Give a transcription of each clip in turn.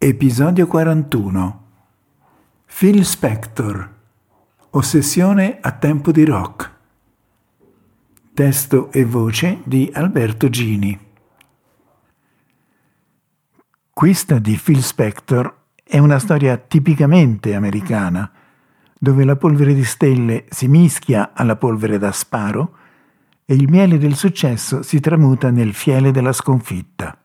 Episodio 41 Phil Spector. Ossessione a tempo di rock. Testo e voce di Alberto Gini. Questa di Phil Spector è una storia tipicamente americana, dove la polvere di stelle si mischia alla polvere da sparo e il miele del successo si tramuta nel fiele della sconfitta.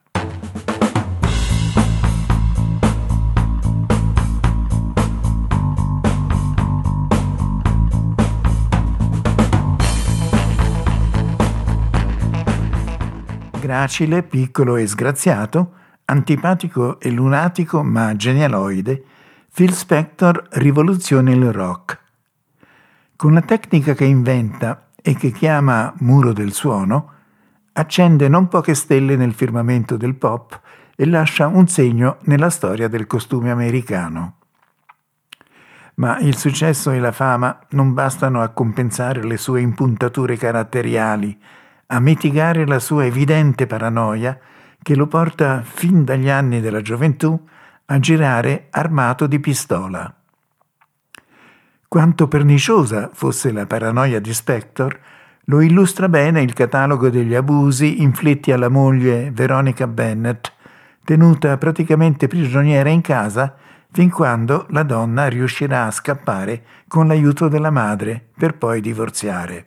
Gracile, piccolo e sgraziato, antipatico e lunatico ma genialoide, Phil Spector rivoluziona il rock. Con la tecnica che inventa e che chiama muro del suono, accende non poche stelle nel firmamento del pop e lascia un segno nella storia del costume americano. Ma il successo e la fama non bastano a compensare le sue impuntature caratteriali, a mitigare la sua evidente paranoia che lo porta fin dagli anni della gioventù a girare armato di pistola. Quanto perniciosa fosse la paranoia di Spector lo illustra bene il catalogo degli abusi inflitti alla moglie Veronica Bennett, tenuta praticamente prigioniera in casa fin quando la donna riuscirà a scappare con l'aiuto della madre per poi divorziare.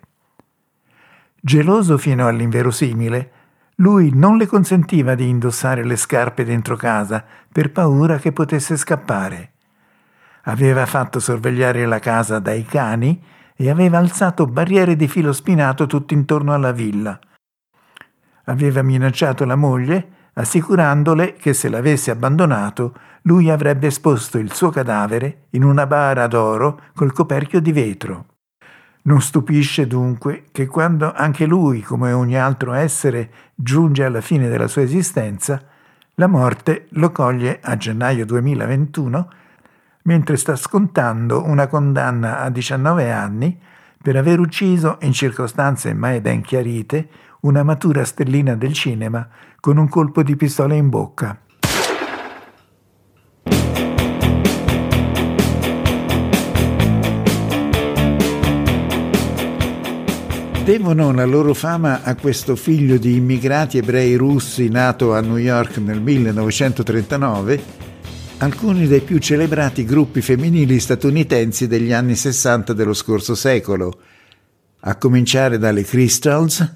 Geloso fino all'inverosimile, lui non le consentiva di indossare le scarpe dentro casa per paura che potesse scappare. Aveva fatto sorvegliare la casa dai cani e aveva alzato barriere di filo spinato tutto intorno alla villa. Aveva minacciato la moglie, assicurandole che se l'avesse abbandonato lui avrebbe esposto il suo cadavere in una bara d'oro col coperchio di vetro. Non stupisce dunque che quando anche lui, come ogni altro essere, giunge alla fine della sua esistenza, la morte lo coglie a gennaio 2021 mentre sta scontando una condanna a 19 anni per aver ucciso, in circostanze mai ben chiarite, una matura stellina del cinema con un colpo di pistola in bocca. Devono la loro fama a questo figlio di immigrati ebrei russi nato a New York nel 1939 alcuni dei più celebrati gruppi femminili statunitensi degli anni 60 dello scorso secolo, a cominciare dalle Crystals,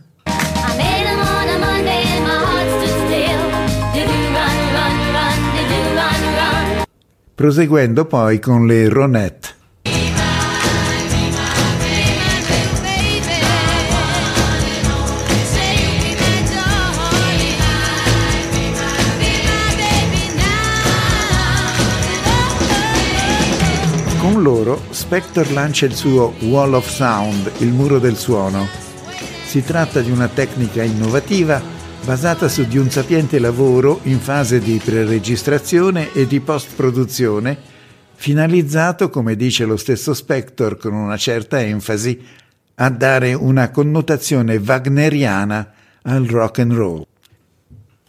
proseguendo poi con le Ronette. Con loro Spector lancia il suo Wall of Sound, il muro del suono. Si tratta di una tecnica innovativa basata su di un sapiente lavoro in fase di preregistrazione e di post-produzione, finalizzato, come dice lo stesso Spector con una certa enfasi, a dare una connotazione wagneriana al rock and roll.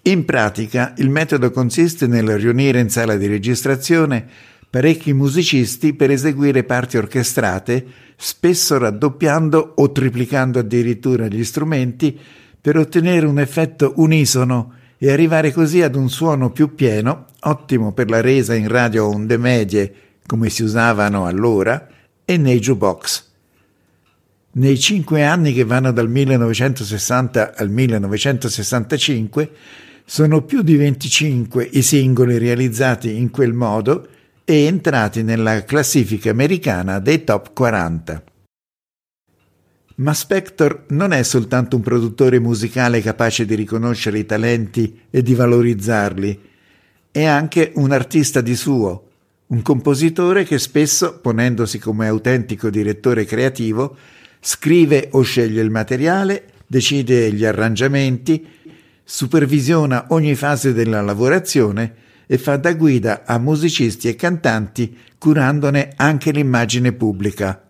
In pratica, il metodo consiste nel riunire in sala di registrazione parecchi musicisti per eseguire parti orchestrate, spesso raddoppiando o triplicando addirittura gli strumenti per ottenere un effetto unisono e arrivare così ad un suono più pieno, ottimo per la resa in radio onde medie, come si usavano allora, e nei jukebox. Nei cinque anni che vanno dal 1960 al 1965 sono più di 25 i singoli realizzati in quel modo e entrati nella classifica americana dei top 40. Ma Spector non è soltanto un produttore musicale capace di riconoscere i talenti e di valorizzarli, è anche un artista di suo, un compositore che spesso, ponendosi come autentico direttore creativo, scrive o sceglie il materiale, decide gli arrangiamenti, supervisiona ogni fase della lavorazione e fa da guida a musicisti e cantanti curandone anche l'immagine pubblica.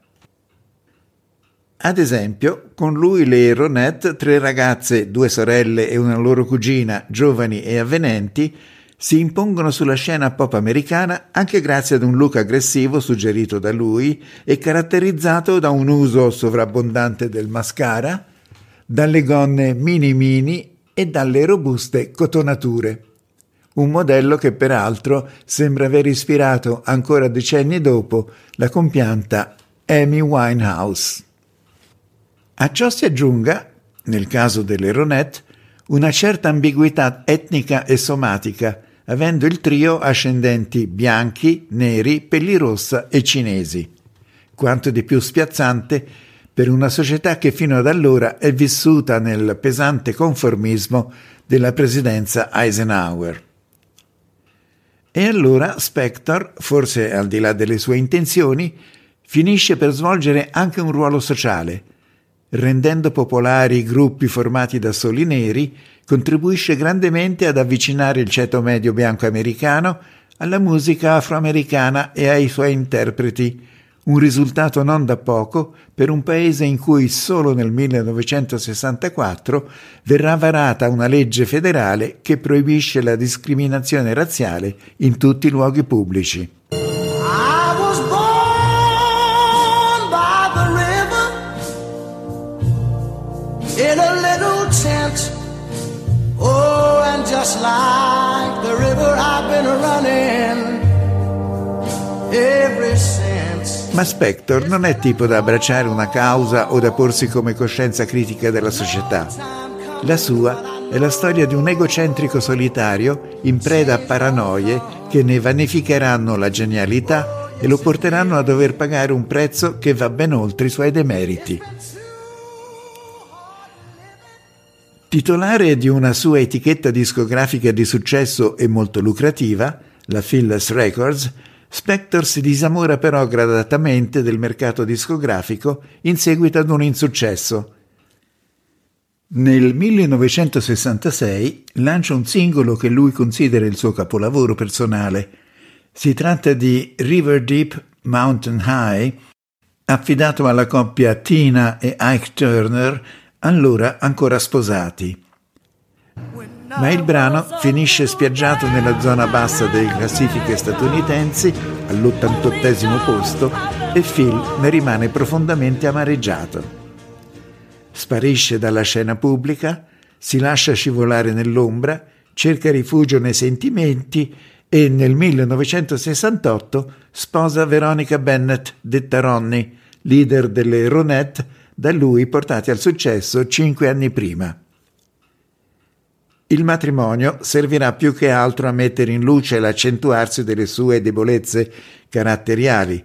Ad esempio, con lui le Ronette, tre ragazze, due sorelle e una loro cugina, giovani e avvenenti, si impongono sulla scena pop americana anche grazie ad un look aggressivo suggerito da lui e caratterizzato da un uso sovrabbondante del mascara, dalle gonne mini mini e dalle robuste cotonature. Un modello che peraltro sembra aver ispirato ancora decenni dopo la compianta Amy Winehouse. A ciò si aggiunga, nel caso delle Ronette, una certa ambiguità etnica e somatica, avendo il trio ascendenti bianchi, neri, pellirossa e cinesi. Quanto di più spiazzante per una società che fino ad allora è vissuta nel pesante conformismo della presidenza Eisenhower. E allora Spector, forse al di là delle sue intenzioni, finisce per svolgere anche un ruolo sociale, rendendo popolari i gruppi formati da soli neri contribuisce grandemente ad avvicinare il ceto medio bianco americano alla musica afroamericana e ai suoi interpreti, un risultato non da poco per un paese in cui solo nel 1964 verrà varata una legge federale che proibisce la discriminazione razziale in tutti i luoghi pubblici. in a little tent just like the river I've been running Ma Spector non è tipo da abbracciare una causa o da porsi come coscienza critica della società. La sua è la storia di un egocentrico solitario in preda a paranoie che ne vanificheranno la genialità e lo porteranno a dover pagare un prezzo che va ben oltre i suoi demeriti. Titolare di una sua etichetta discografica di successo e molto lucrativa, la Phyllis Records, Spector si disamora però gradatamente del mercato discografico in seguito ad un insuccesso. Nel 1966 lancia un singolo che lui considera il suo capolavoro personale. Si tratta di River Deep Mountain High, affidato alla coppia Tina e Ike Turner allora ancora sposati. Ma il brano finisce spiaggiato nella zona bassa delle classifiche statunitensi, all'88 posto, e Phil ne rimane profondamente amareggiato. Sparisce dalla scena pubblica, si lascia scivolare nell'ombra, cerca rifugio nei sentimenti e nel 1968 sposa Veronica Bennett, detta Ronnie, leader delle Ronette, da lui portati al successo cinque anni prima. Il matrimonio servirà più che altro a mettere in luce l'accentuarsi delle sue debolezze caratteriali.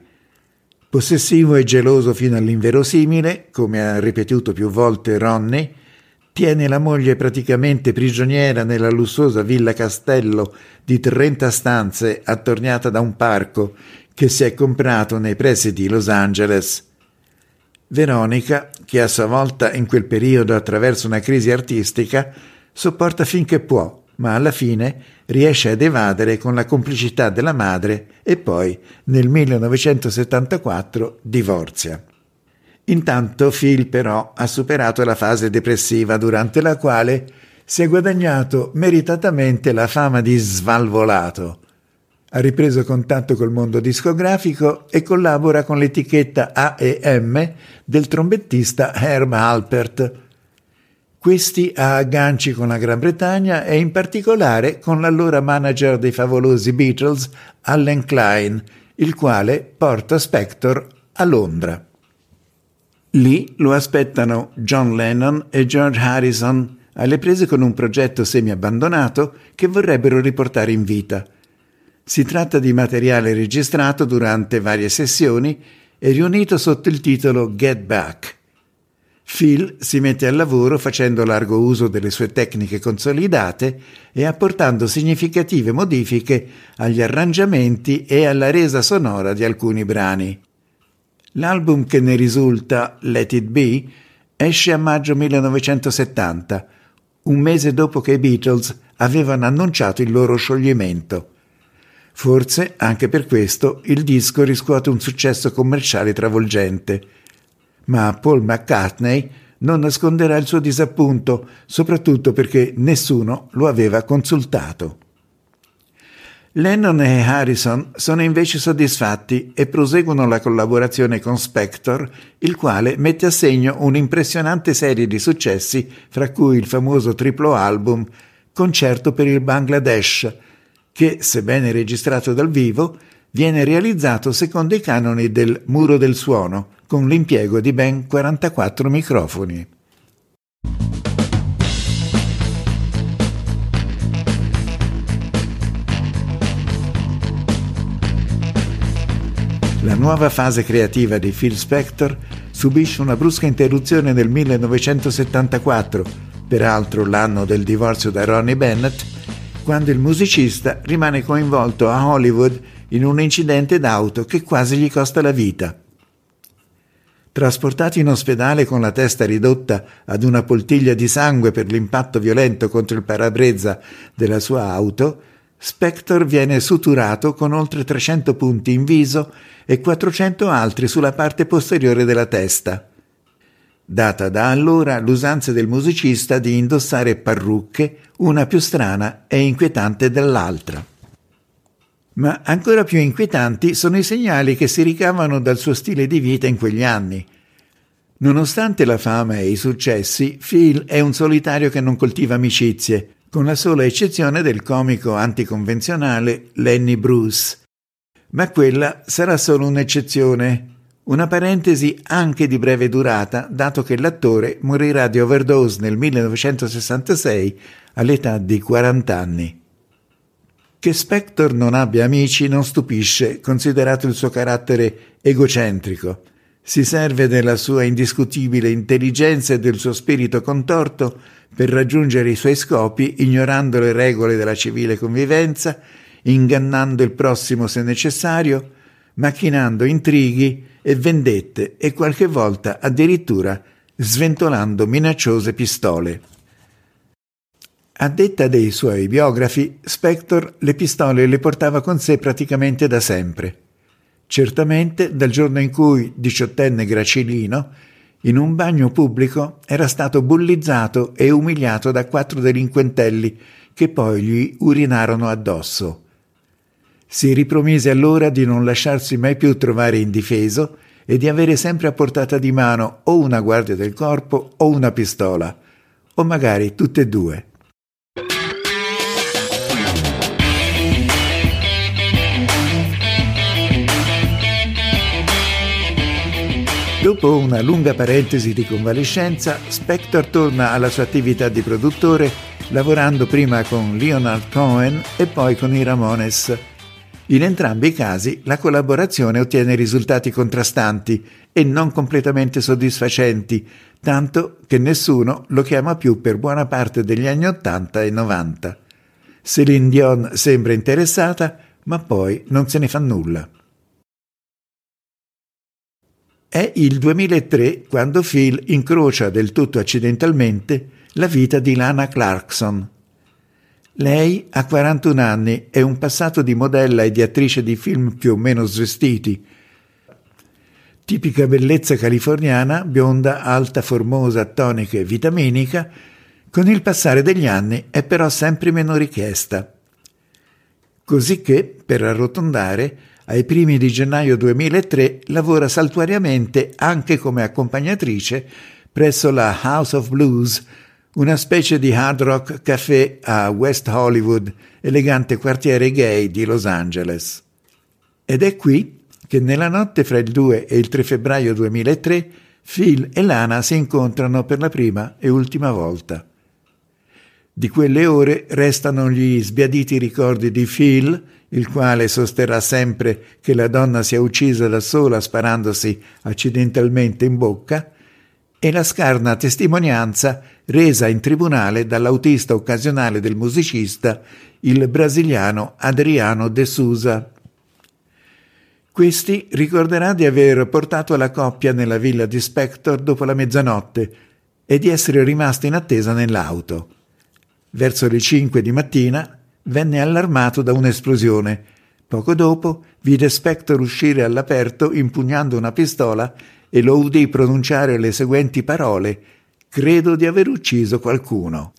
Possessivo e geloso fino all'inverosimile, come ha ripetuto più volte Ronnie, tiene la moglie praticamente prigioniera nella lussuosa villa castello di 30 stanze attorniata da un parco che si è comprato nei pressi di Los Angeles. Veronica, che a sua volta in quel periodo attraversa una crisi artistica, sopporta finché può, ma alla fine riesce ad evadere con la complicità della madre e poi, nel 1974, divorzia. Intanto Phil però ha superato la fase depressiva durante la quale si è guadagnato meritatamente la fama di svalvolato, ha ripreso contatto col mondo discografico e collabora con l'etichetta AEM del trombettista Herb Alpert. Questi ha agganci con la Gran Bretagna e in particolare con l'allora manager dei favolosi Beatles, Allen Klein, il quale porta Spector a Londra. Lì lo aspettano John Lennon e George Harrison, alle prese con un progetto semi-abbandonato che vorrebbero riportare in vita – si tratta di materiale registrato durante varie sessioni e riunito sotto il titolo Get Back. Phil si mette al lavoro facendo largo uso delle sue tecniche consolidate e apportando significative modifiche agli arrangiamenti e alla resa sonora di alcuni brani. L'album che ne risulta, Let It Be, esce a maggio 1970, un mese dopo che i Beatles avevano annunciato il loro scioglimento. Forse anche per questo il disco riscuote un successo commerciale travolgente. Ma Paul McCartney non nasconderà il suo disappunto, soprattutto perché nessuno lo aveva consultato. Lennon e Harrison sono invece soddisfatti e proseguono la collaborazione con Spector, il quale mette a segno un'impressionante serie di successi, fra cui il famoso triplo album Concerto per il Bangladesh, che, sebbene registrato dal vivo, viene realizzato secondo i canoni del Muro del Suono, con l'impiego di ben 44 microfoni. La nuova fase creativa di Phil Spector subisce una brusca interruzione nel 1974, peraltro l'anno del divorzio da Ronnie Bennett, quando il musicista rimane coinvolto a Hollywood in un incidente d'auto che quasi gli costa la vita. Trasportato in ospedale con la testa ridotta ad una poltiglia di sangue per l'impatto violento contro il parabrezza della sua auto, Spector viene suturato con oltre 300 punti in viso e 400 altri sulla parte posteriore della testa. Data da allora l'usanza del musicista di indossare parrucche, una più strana e inquietante dell'altra. Ma ancora più inquietanti sono i segnali che si ricavano dal suo stile di vita in quegli anni. Nonostante la fama e i successi, Phil è un solitario che non coltiva amicizie, con la sola eccezione del comico anticonvenzionale Lenny Bruce, ma quella sarà solo un'eccezione, una parentesi anche di breve durata, dato che l'attore morirà di overdose nel 1966 all'età di 40 anni. Che Spector non abbia amici non stupisce, considerato il suo carattere egocentrico. Si serve della sua indiscutibile intelligenza e del suo spirito contorto per raggiungere i suoi scopi, ignorando le regole della civile convivenza ingannando il prossimo se necessario, macchinando intrighi e vendette e qualche volta addirittura sventolando minacciose pistole. A detta dei suoi biografi, Spector le pistole le portava con sé praticamente da sempre. Certamente dal giorno in cui, diciottenne Gracilino, in un bagno pubblico era stato bullizzato e umiliato da quattro delinquentelli che poi gli urinarono addosso. Si ripromise allora di non lasciarsi mai più trovare indifeso e di avere sempre a portata di mano o una guardia del corpo o una pistola, o magari tutte e due. Dopo una lunga parentesi di convalescenza, Spector torna alla sua attività di produttore, lavorando prima con Leonard Cohen e poi con i Ramones, in entrambi i casi la collaborazione ottiene risultati contrastanti e non completamente soddisfacenti, tanto che nessuno lo chiama più per buona parte degli anni 80 e 90. Céline Dion sembra interessata, ma poi non se ne fa nulla. È il 2003 quando Phil incrocia del tutto accidentalmente la vita di Lana Clarkson, lei ha 41 anni e un passato di modella e di attrice di film più o meno svestiti. Tipica bellezza californiana, bionda, alta, formosa, tonica e vitaminica, con il passare degli anni è però sempre meno richiesta. Così che, per arrotondare, ai primi di gennaio 2003 lavora saltuariamente anche come accompagnatrice presso la House of Blues, una specie di hard rock caffè a West Hollywood, elegante quartiere gay di Los Angeles. Ed è qui che nella notte fra il 2 e il 3 febbraio 2003 Phil e Lana si incontrano per la prima e ultima volta. Di quelle ore restano gli sbiaditi ricordi di Phil, il quale sosterrà sempre che la donna sia uccisa da sola sparandosi accidentalmente in bocca, e la scarna testimonianza resa in tribunale dall'autista occasionale del musicista, il brasiliano Adriano De Souza. Questi ricorderà di aver portato la coppia nella villa di Spector dopo la mezzanotte e di essere rimasto in attesa nell'auto. Verso le cinque di mattina venne allarmato da un'esplosione. Poco dopo vide Spector uscire all'aperto impugnando una pistola e lo udì pronunciare le seguenti parole Credo di aver ucciso qualcuno.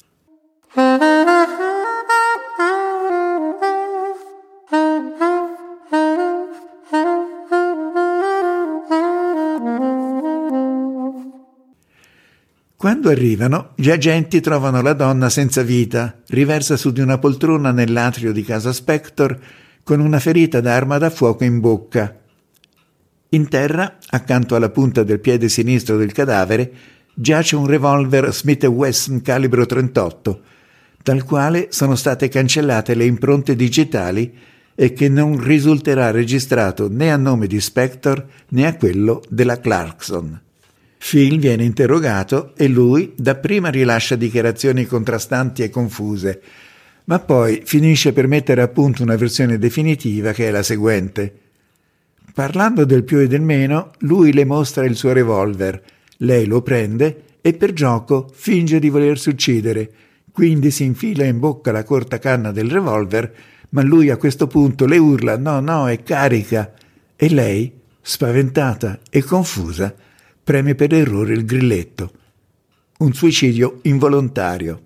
Quando arrivano, gli agenti trovano la donna senza vita, riversa su di una poltrona nell'atrio di casa Spector, con una ferita d'arma da fuoco in bocca. In terra, accanto alla punta del piede sinistro del cadavere, giace un revolver Smith Wesson calibro 38, dal quale sono state cancellate le impronte digitali e che non risulterà registrato né a nome di Spector né a quello della Clarkson. Phil viene interrogato e lui dapprima rilascia dichiarazioni contrastanti e confuse, ma poi finisce per mettere a punto una versione definitiva che è la seguente. Parlando del più e del meno, lui le mostra il suo revolver, lei lo prende e per gioco finge di volersi uccidere, quindi si infila in bocca la corta canna del revolver, ma lui a questo punto le urla no, no, è carica, e lei, spaventata e confusa, preme per errore il grilletto. Un suicidio involontario.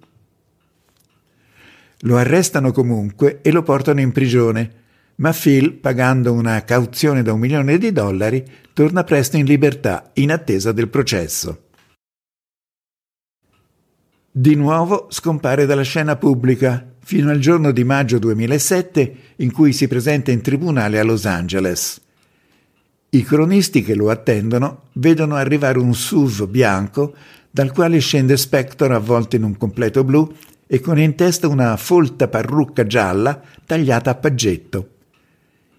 Lo arrestano comunque e lo portano in prigione, ma Phil, pagando una cauzione da un milione di dollari, torna presto in libertà in attesa del processo. Di nuovo scompare dalla scena pubblica fino al giorno di maggio 2007 in cui si presenta in tribunale a Los Angeles. I cronisti che lo attendono vedono arrivare un SUV bianco dal quale scende Spector avvolto in un completo blu e con in testa una folta parrucca gialla tagliata a paggetto.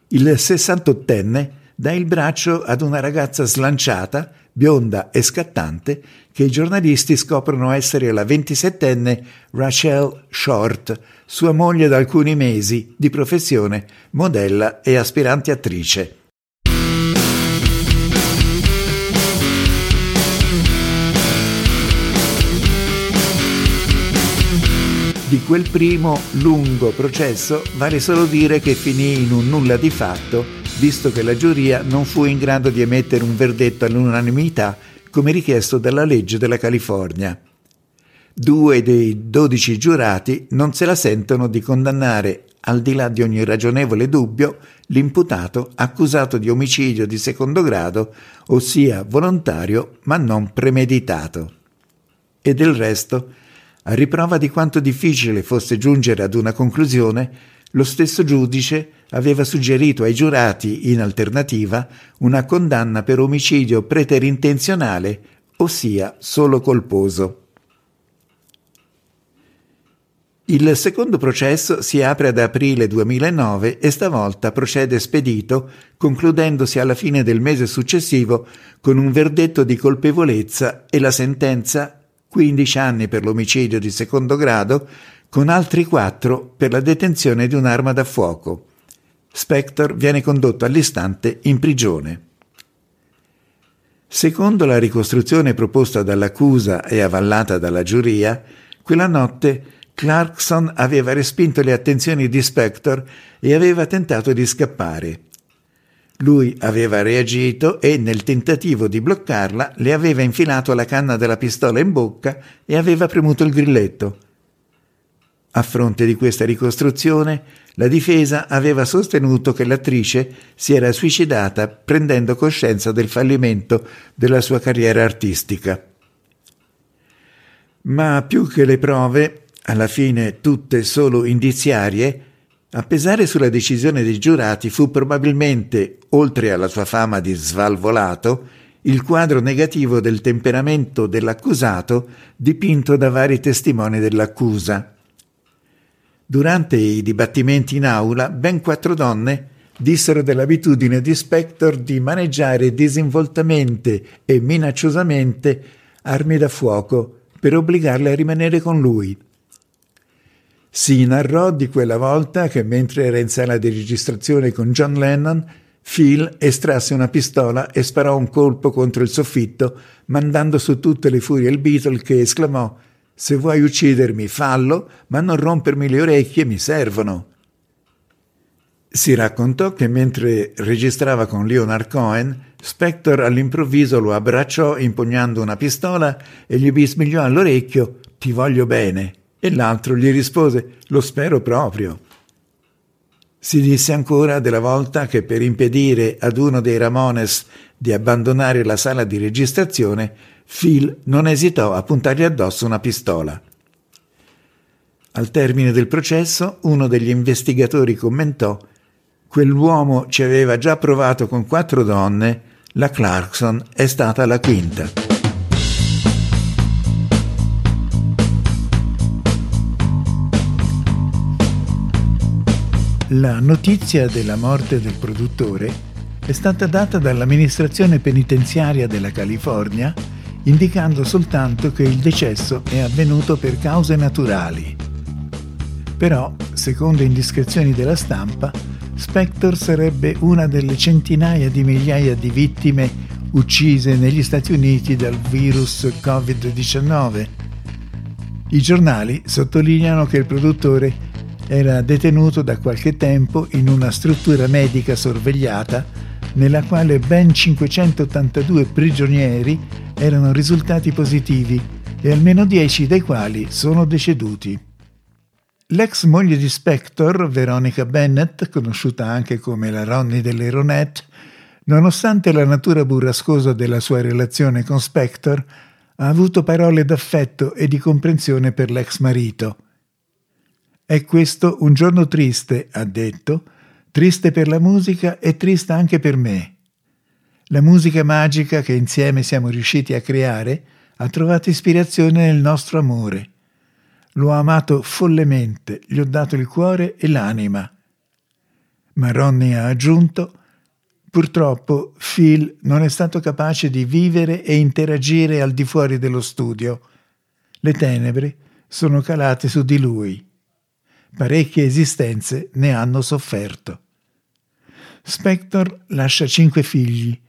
Il sessantottenne dà il braccio ad una ragazza slanciata, bionda e scattante, che i giornalisti scoprono essere la ventisettenne Rachel Short, sua moglie da alcuni mesi, di professione modella e aspirante attrice. Di quel primo lungo processo vale solo dire che finì in un nulla di fatto, visto che la giuria non fu in grado di emettere un verdetto all'unanimità come richiesto dalla legge della California. Due dei dodici giurati non se la sentono di condannare, al di là di ogni ragionevole dubbio, l'imputato accusato di omicidio di secondo grado, ossia volontario ma non premeditato. E del resto, a riprova di quanto difficile fosse giungere ad una conclusione, lo stesso giudice aveva suggerito ai giurati, in alternativa, una condanna per omicidio preterintenzionale, ossia solo colposo. Il secondo processo si apre ad aprile 2009 e stavolta procede spedito, concludendosi alla fine del mese successivo con un verdetto di colpevolezza e la sentenza 15 anni per l'omicidio di secondo grado, con altri 4 per la detenzione di un'arma da fuoco. Spector viene condotto all'istante in prigione. Secondo la ricostruzione proposta dall'accusa e avallata dalla giuria, quella notte Clarkson aveva respinto le attenzioni di Spector e aveva tentato di scappare. Lui aveva reagito e, nel tentativo di bloccarla, le aveva infilato la canna della pistola in bocca e aveva premuto il grilletto. A fronte di questa ricostruzione, la difesa aveva sostenuto che l'attrice si era suicidata prendendo coscienza del fallimento della sua carriera artistica. Ma più che le prove, alla fine tutte solo indiziarie, a pesare sulla decisione dei giurati fu probabilmente, oltre alla sua fama di svalvolato, il quadro negativo del temperamento dell'accusato dipinto da vari testimoni dell'accusa. Durante i dibattimenti in aula, ben quattro donne dissero dell'abitudine di Spector di maneggiare disinvoltamente e minacciosamente armi da fuoco per obbligarle a rimanere con lui. Si narrò di quella volta che mentre era in sala di registrazione con John Lennon, Phil estrasse una pistola e sparò un colpo contro il soffitto, mandando su tutte le furie il Beatle che esclamò Se vuoi uccidermi, fallo, ma non rompermi le orecchie, mi servono. Si raccontò che mentre registrava con Leonard Cohen, Spector all'improvviso lo abbracciò impugnando una pistola e gli bisbigliò all'orecchio Ti voglio bene. E l'altro gli rispose Lo spero proprio. Si disse ancora della volta che per impedire ad uno dei Ramones di abbandonare la sala di registrazione, Phil non esitò a puntargli addosso una pistola. Al termine del processo, uno degli investigatori commentò Quell'uomo ci aveva già provato con quattro donne, la Clarkson è stata la quinta. La notizia della morte del produttore è stata data dall'amministrazione penitenziaria della California indicando soltanto che il decesso è avvenuto per cause naturali. Però, secondo indiscrezioni della stampa, Spector sarebbe una delle centinaia di migliaia di vittime uccise negli Stati Uniti dal virus Covid-19. I giornali sottolineano che il produttore era detenuto da qualche tempo in una struttura medica sorvegliata nella quale ben 582 prigionieri erano risultati positivi e almeno 10 dei quali sono deceduti. L'ex moglie di Spector, Veronica Bennett, conosciuta anche come la Ronnie delle Ronette, nonostante la natura burrascosa della sua relazione con Spector, ha avuto parole d'affetto e di comprensione per l'ex marito – è questo un giorno triste, ha detto, triste per la musica e triste anche per me. La musica magica che insieme siamo riusciti a creare ha trovato ispirazione nel nostro amore. L'ho amato follemente, gli ho dato il cuore e l'anima. Ma Ronnie ha aggiunto Purtroppo Phil non è stato capace di vivere e interagire al di fuori dello studio. Le tenebre sono calate su di lui parecchie esistenze ne hanno sofferto. Spector lascia cinque figli,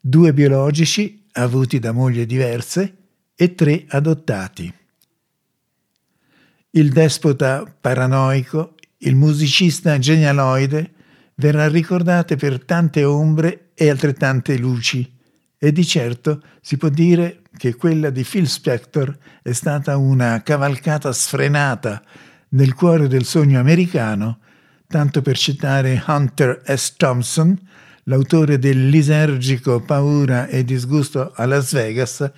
due biologici avuti da mogli diverse e tre adottati. Il despota paranoico, il musicista genialoide, verrà ricordato per tante ombre e altrettante luci, e di certo si può dire che quella di Phil Spector è stata una cavalcata sfrenata nel cuore del sogno americano, tanto per citare Hunter S. Thompson, l'autore del lisergico Paura e disgusto a Las Vegas,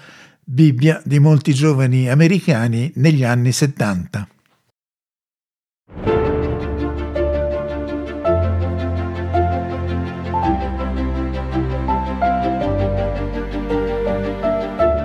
Bibbia di molti giovani americani negli anni 70.